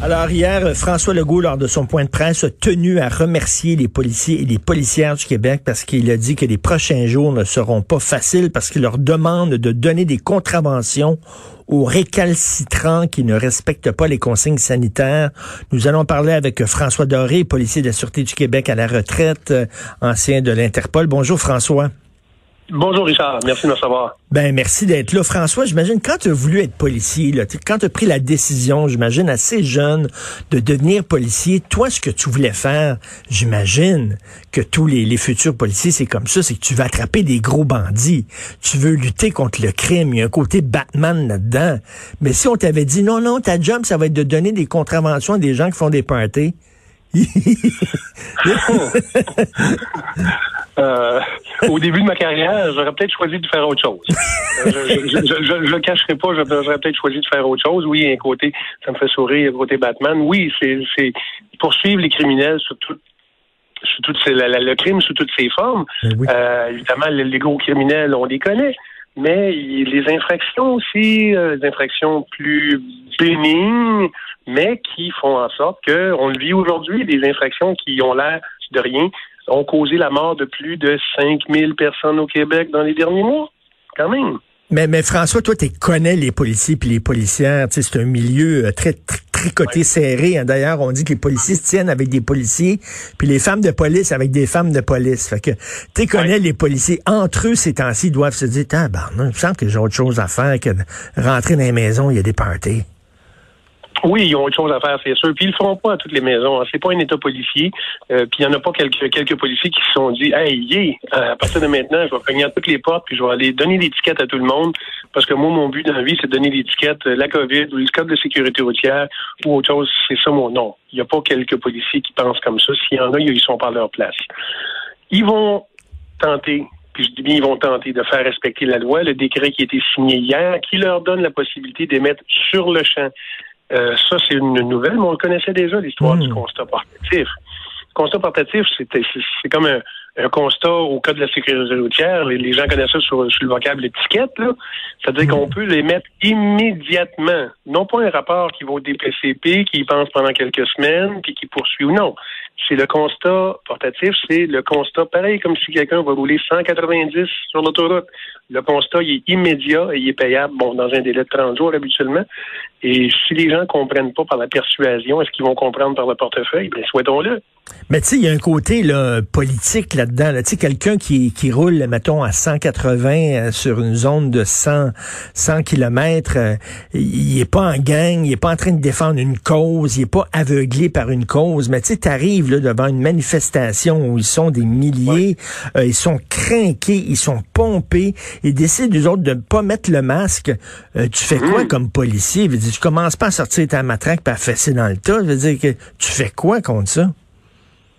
Alors hier, François Legault, lors de son point de presse, a tenu à remercier les policiers et les policières du Québec parce qu'il a dit que les prochains jours ne seront pas faciles parce qu'il leur demande de donner des contraventions aux récalcitrants qui ne respectent pas les consignes sanitaires. Nous allons parler avec François Doré, policier de la Sûreté du Québec à la retraite, euh, ancien de l'Interpol. Bonjour François. Bonjour Richard, merci de me recevoir. Ben merci d'être là. François, j'imagine quand tu as voulu être policier, là, quand tu as pris la décision, j'imagine assez jeune, de devenir policier, toi ce que tu voulais faire, j'imagine que tous les, les futurs policiers, c'est comme ça, c'est que tu vas attraper des gros bandits. Tu veux lutter contre le crime. Il y a un côté Batman là-dedans. Mais si on t'avait dit non, non, ta job, ça va être de donner des contraventions à des gens qui font des parties. Euh, au début de ma carrière, j'aurais peut-être choisi de faire autre chose. Euh, je ne le cacherai pas, j'aurais peut-être choisi de faire autre chose. Oui, un côté, ça me fait sourire, un côté Batman. Oui, c'est poursuivre les criminels sur tout, sous toutes le crime sous toutes ses formes. Ben euh, évidemment, les gros criminels, on les connaît. Mais les infractions aussi, les infractions plus bénignes, mais qui font en sorte qu'on le vit aujourd'hui, des infractions qui ont l'air de rien, ont causé la mort de plus de 5000 personnes au Québec dans les derniers mois, quand même. Mais, mais François, toi, tu connais les policiers puis les policières. C'est un milieu euh, très, très tricoté serré. Hein. D'ailleurs, on dit que les policiers se tiennent avec des policiers, puis les femmes de police avec des femmes de police. Fait que tu connais les policiers. Entre eux, ces temps-ci, doivent se dire, ah, ben, il me semble que j'ai autre chose à faire que de rentrer dans les maisons, il y a des parties. Oui, ils ont autre chose à faire, c'est sûr. Puis ils le feront pas à toutes les maisons. Hein. C'est pas un État policier. Euh, puis il y en a pas quelques, quelques policiers qui se sont dit Hey, yeah, à partir de maintenant, je vais cogner à toutes les portes, puis je vais aller donner l'étiquette à tout le monde. Parce que moi, mon but dans la vie, c'est de donner l'étiquette, euh, la COVID ou le code de sécurité routière ou autre chose. C'est ça mon nom. Il n'y a pas quelques policiers qui pensent comme ça. S'il y en a, ils sont pas à leur place. Ils vont tenter puis je dis bien, ils vont tenter de faire respecter la loi, le décret qui a été signé hier, qui leur donne la possibilité d'émettre sur le champ euh, ça, c'est une nouvelle, mais on le connaissait déjà, l'histoire du hmm. constat portatif. Le constat portatif, c'est comme un, constat au cas de la sécurité routière. Les, gens connaissent ça sur, le vocable étiquette. C'est-à-dire hmm. qu'on peut les mettre immédiatement. Non pas un rapport qui va au DPCP, qui y pense pendant quelques semaines, puis qui poursuit ou non. C'est le constat portatif, c'est le constat pareil comme si quelqu'un va rouler 190 sur l'autoroute. Le constat, il est immédiat et il est payable, bon, dans un délai de 30 jours habituellement. Et si les gens comprennent pas par la persuasion, est-ce qu'ils vont comprendre par le portefeuille? Bien, souhaitons-le. Mais tu sais, il y a un côté là, politique là-dedans. Tu sais, quelqu'un qui, qui roule, mettons, à 180 euh, sur une zone de 100, 100 km, il est pas en gang, il est pas en train de défendre une cause, il est pas aveuglé par une cause. Mais tu sais, t'arrives là devant une manifestation où ils sont des milliers, euh, ils sont craqués, ils sont pompés, ils décident, eux autres, de ne pas mettre le masque. Euh, tu fais quoi mm. comme policier? Je veux dire, tu commences pas à sortir ta matraque et à fesser dans le tas. Je veux dire, que tu fais quoi contre ça?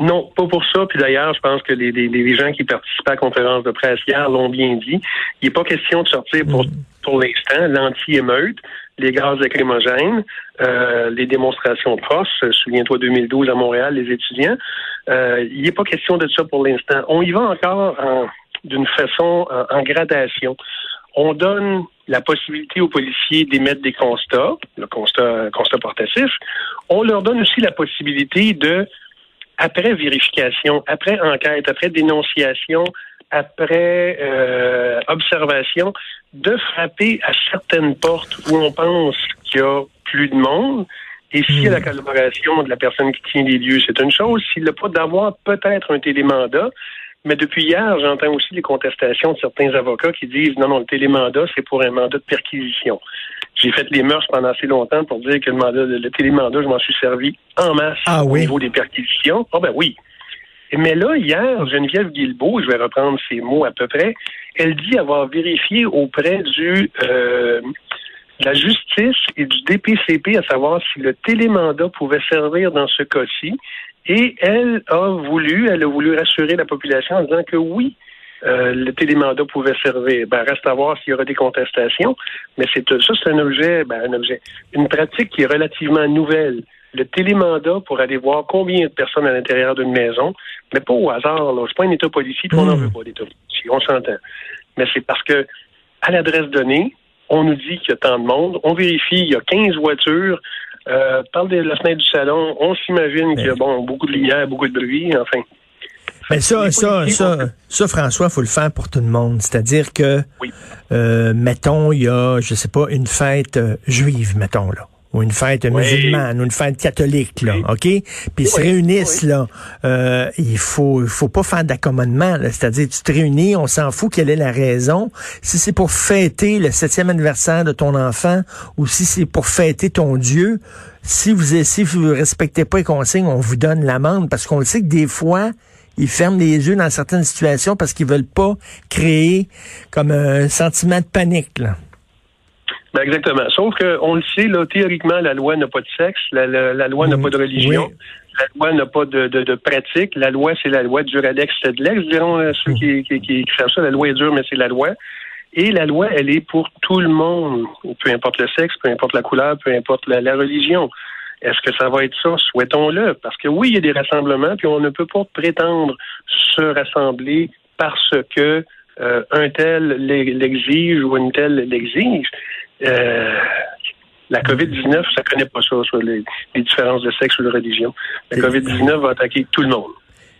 Non, pas pour ça. Puis d'ailleurs, je pense que les, les, gens qui participaient à la conférence de presse hier l'ont bien dit. Il n'est pas question de sortir pour, mm. pour l'instant l'anti-émeute, les gaz lacrymogènes, euh, les démonstrations force. Souviens-toi 2012 à Montréal, les étudiants. Euh, il n'est pas question de ça pour l'instant. On y va encore en d'une façon en, gradation. On donne la possibilité aux policiers d'émettre des constats, le constat, constat portatif. On leur donne aussi la possibilité de, après vérification, après enquête, après dénonciation, après euh, observation, de frapper à certaines portes où on pense qu'il y a plus de monde. Et y a la hmm. collaboration de la personne qui tient les lieux, c'est une chose. S'il n'a pas d'avoir peut-être un télémandat, mais depuis hier, j'entends aussi les contestations de certains avocats qui disent non, non, le télémandat, c'est pour un mandat de perquisition. J'ai fait les mœurs pendant assez longtemps pour dire que le mandat, le, télémandat, je m'en suis servi en masse ah au niveau des perquisitions. Ah ben oui. Mais là, hier, Geneviève Guilbeault, je vais reprendre ses mots à peu près, elle dit avoir vérifié auprès du euh, la justice et du DPCP à savoir si le télémandat pouvait servir dans ce cas-ci. Et elle a voulu, elle a voulu rassurer la population en disant que oui, euh, le télémandat pouvait servir. Ben, reste à voir s'il y aura des contestations, mais c'est ça, c'est un objet, ben, un objet, une pratique qui est relativement nouvelle. Le télémandat pour aller voir combien de personnes à l'intérieur d'une maison, mais pas au hasard. Là. C'est pas un État policier, puis on n'en Mm. veut pas d'État policier. On s'entend. Mais c'est parce que à l'adresse donnée, on nous dit qu'il y a tant de monde. On vérifie, il y a 15 voitures. Euh, parle de la fenêtre du salon. On s'imagine qu'il y a bon, beaucoup de lumière, beaucoup de bruit. Enfin, Mais ça, ça, ça, ça, François, faut le faire pour tout le monde. C'est-à-dire que, Oui. euh, mettons, il y a, je sais pas, une fête euh, juive, mettons là, ou une fête musulmane, ou une fête catholique, là, ok? Puis ils se Oui, réunissent là. Euh, il faut, il faut pas faire d'accommodement. là. C'est-à-dire, tu te réunis, on s'en fout quelle est la raison. Si c'est pour fêter le septième anniversaire de ton enfant, ou si c'est pour fêter ton Dieu, si vous si vous respectez pas les consignes, on vous donne l'amende parce qu'on le sait que des fois ils ferment les yeux dans certaines situations parce qu'ils veulent pas créer comme un sentiment de panique. Là. Ben exactement. Sauf que on le sait, là, théoriquement, la loi n'a pas de sexe, la, la- la loi n'a Mm, pas de religion, oui. la loi n'a pas de, de, de pratique. La loi, c'est la loi du Radex Sedlex, diront euh, ceux qui, qui, qui, qui savent ça. La loi est dure, mais c'est la loi. Et la loi, elle est pour tout le monde, peu importe le sexe, peu importe la couleur, peu importe la, la religion. Est-ce que ça va être ça? Souhaitons-le. Parce que oui, il y a des rassemblements, puis on ne peut pas prétendre se rassembler parce que euh, un tel l'e- l'exige ou une telle l'exige. Euh, la COVID-19, ça connaît pas ça, sur les, les différences de sexe ou de religion. La Et- COVID-19 va attaquer tout le monde.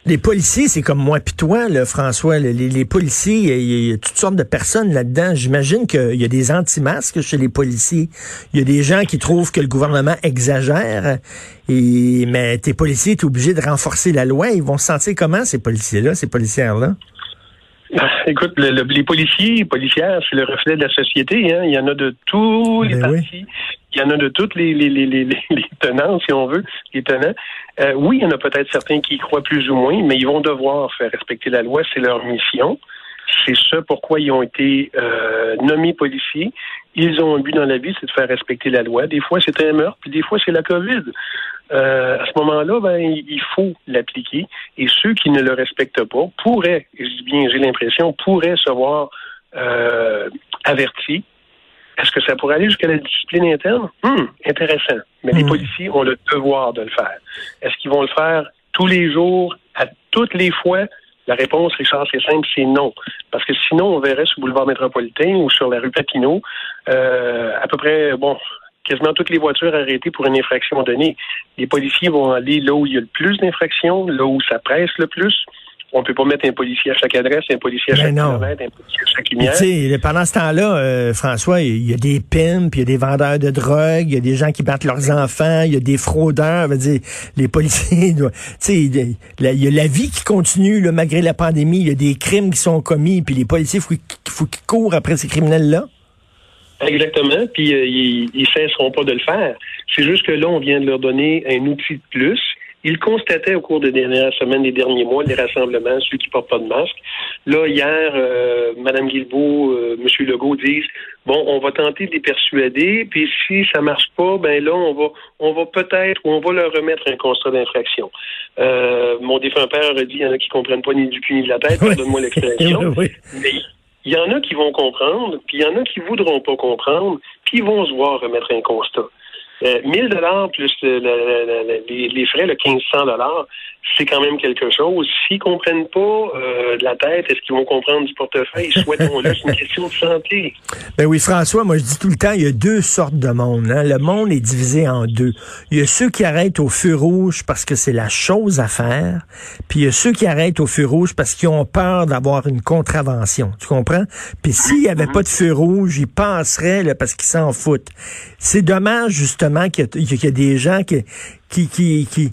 Les policiers, c'est comme moi puis toi, là, François. Les, policiers, il y, a- toutes sortes de personnes là-dedans. J'imagine qu'il y a des anti-masques chez les policiers. Il y a des gens qui trouvent que le gouvernement exagère. Et, mais tes policiers, tu obligé de renforcer la loi. Ils vont se sentir comment, ces policiers-là, ces policières-là? Écoute, le- le- les policiers, les policières, c'est le reflet de la société. Hein. Il y en a de tous les Ben oui. partis. Il y en a de toutes les, les, les, les, les- les tenants, si on veut, les tenants. Euh, oui, il y en a peut-être certains qui y croient plus ou moins, mais ils vont devoir faire respecter la loi. C'est leur mission. C'est ce pourquoi ils ont été euh, nommés policiers. Ils ont un but dans la vie, c'est de faire respecter la loi. Des fois, c'est un meurtre, puis des fois, c'est la COVID. Euh, à ce moment-là, ben, il faut l'appliquer. Et ceux qui ne le respectent pas pourraient, et je dis bien, j'ai l'impression, pourraient se voir euh, avertis. Est-ce que ça pourrait aller jusqu'à la discipline interne? Hum, intéressant. Mais les Hmm. policiers ont le devoir de le faire. Est-ce qu'ils vont le faire tous les jours, à toutes les fois? La réponse, Richard, c'est simple, c'est non. Parce que sinon, on verrait sur le boulevard métropolitain ou sur la rue Papineau, euh, à peu près, bon, quasiment toutes les voitures arrêtées pour une infraction donnée. Les policiers vont aller là où il y a le plus d'infractions, là où ça presse le plus. On ne peut pas mettre un policier à chaque adresse, un policier à Ben chaque kilomètre, un policier à chaque lumière. pendant ce temps-là, euh, François, il y a des pimps, il y a des vendeurs de drogue, il y a des gens qui battent leurs enfants, il y a des fraudeurs. veut dire, les policiers, doivent- tu sais, il y a- la vie qui continue là, malgré la pandémie. Il y a des crimes qui sont commis, puis les policiers, il faut qu'ils courent après ces criminels-là. Exactement, puis euh, ils, ils cesseront pas de le faire. C'est juste que là, on vient de leur donner un outil de plus. Ils constataient au cours des dernières semaines, des derniers mois, les rassemblements, ceux qui portent pas de masque. Là, hier, euh, Mme Guilbeault, euh, M. Legault disent bon, on va tenter de les persuader, puis si ça marche pas, ben là, on va, on va peut-être ou on va leur remettre un constat d'infraction. Euh, mon défunt père a dit il y en a qui comprennent pas ni du cul ni de la tête, Oui. pardonne-moi l'expression. Oui, oui. Mais il y en a qui vont comprendre, puis il y en a qui voudront pas comprendre, puis ils vont se voir remettre un constat. Euh, 1000 dollars plus le- le- le- le- les, les frais, le 1500 dollars, c'est quand même quelque chose. S'ils comprennent pas euh, de la tête, est-ce qu'ils vont comprendre du portefeuille? Souhaitons-le, c'est une question de santé. Ben oui, François, moi je dis tout le temps, il y a deux sortes de monde. hein. Le monde est divisé en deux. Il y a ceux qui arrêtent au feu rouge parce que c'est la chose à faire, puis il y a ceux qui arrêtent au feu rouge parce qu'ils ont peur d'avoir une contravention. Tu comprends? Puis s'il n'y avait pas de feu rouge, ils passeraient là, parce qu'ils s'en foutent. C'est dommage justement qu'il y, qu'il y a des gens qui, qui, qui, qui-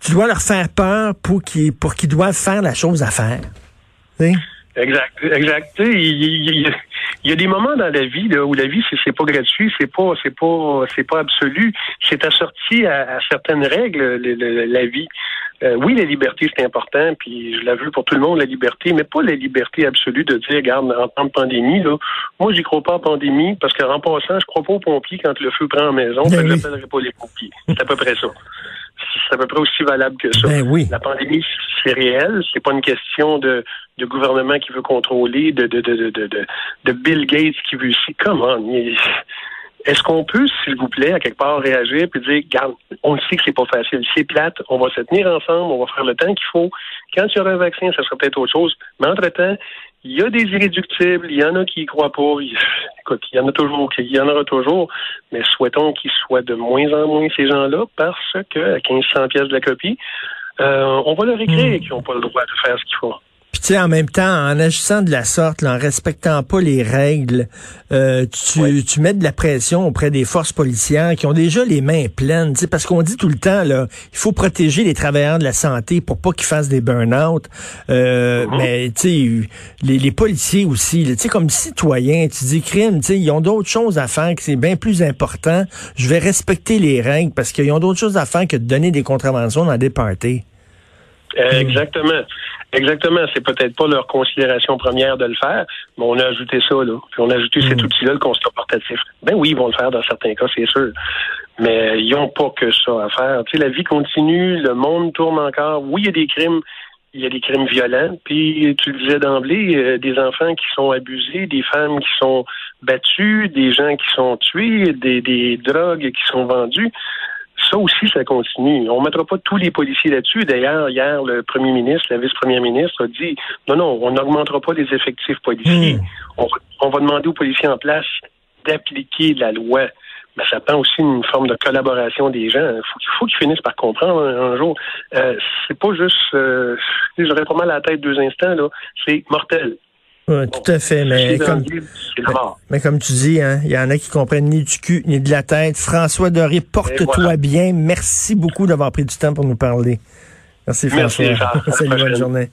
tu dois leur faire peur pour qu'ils pour qu'ils doivent faire la chose à faire. Exact, exact. Il, il- il- il y a des moments dans la vie là, où la vie c'est pas gratuit, c'est pas c'est pas c'est pas absolu, c'est assorti à, à certaines règles le- le- la vie. Euh, oui, la liberté c'est important, puis je la veux pour tout le monde la liberté, mais pas la liberté absolue de dire regarde en temps de pandémie là, moi j'y crois pas en pandémie parce qu'en passant je crois pas aux pompiers quand le feu prend en maison, Ben fait que oui. j'appellerai pas les pompiers. C'est à peu près ça. C'est à peu près aussi valable que ça. Ben oui. La pandémie, c'est réel. C'est pas une question de, de gouvernement qui veut contrôler, de, de, de, de, de, Bill Gates qui veut aussi. Comment? Est-ce qu'on peut, s'il vous plaît, à quelque part réagir puis dire, garde, on sait que c'est pas facile, c'est plate, on va se tenir ensemble, on va faire le temps qu'il faut. Quand il y aura un vaccin, ça sera peut-être autre chose. Mais entre-temps, il y a des irréductibles, il y en a qui y croient pas. écoute, il y en a toujours, il y en aura toujours. Mais souhaitons qu'ils soient de moins en moins ces gens-là parce que à 1500 pièces de la copie, euh, on va leur écrire hmm. qu'ils n'ont pas le droit de faire ce qu'il faut. Puis tu sais, en même temps, en agissant de la sorte, en respectant pas les règles, euh, tu, tu mets de la pression auprès des forces policières qui ont déjà les mains pleines. Parce qu'on dit tout le temps, là, il faut protéger les travailleurs de la santé pour pas qu'ils fassent des burn-out. Euh, uh-huh. Mais tu sais, les, les, policiers aussi, tu sais, comme citoyens, tu dis crime, tu sais, ils ont d'autres choses à faire que c'est bien plus important. Je vais respecter les règles parce qu'ils ont d'autres choses à faire que de donner des contraventions dans des parties. Exactement. Exactement. C'est peut-être pas leur considération première de le faire, mais on a ajouté ça, là. Puis on a ajouté cet hmm. outil-là, le constat portatif. Ben oui, ils vont le faire dans certains cas, c'est sûr. Mais ils n'ont pas que ça à faire. Tu sais, la vie continue, le monde tourne encore. Oui, il y a des crimes, il y a des crimes violents. Puis tu le disais d'emblée, euh, des enfants qui sont abusés, des femmes qui sont battues, des gens qui sont tués, des, des drogues qui sont vendues ça aussi, ça continue. On ne mettra pas tous les policiers là-dessus. D'ailleurs, hier, le premier ministre, la vice-première ministre a dit non, non, on n'augmentera pas les effectifs policiers. Hmm. On, va demander aux policiers en place d'appliquer la loi. Mais ça prend aussi une forme de collaboration des gens. Il faut, qu'ils finissent par comprendre un, jour. Euh, c'est pas juste, euh, j'aurais pas mal à la tête deux instants là. C'est mortel. Oui, tout à fait. Mais comme, mais, comme tu dis, hein, il y en a qui comprennent ni du cul ni de la tête. François Doré, porte-toi bien. Merci beaucoup d'avoir pris du temps pour nous parler. Merci, François. Merci, Salut, bonne journée.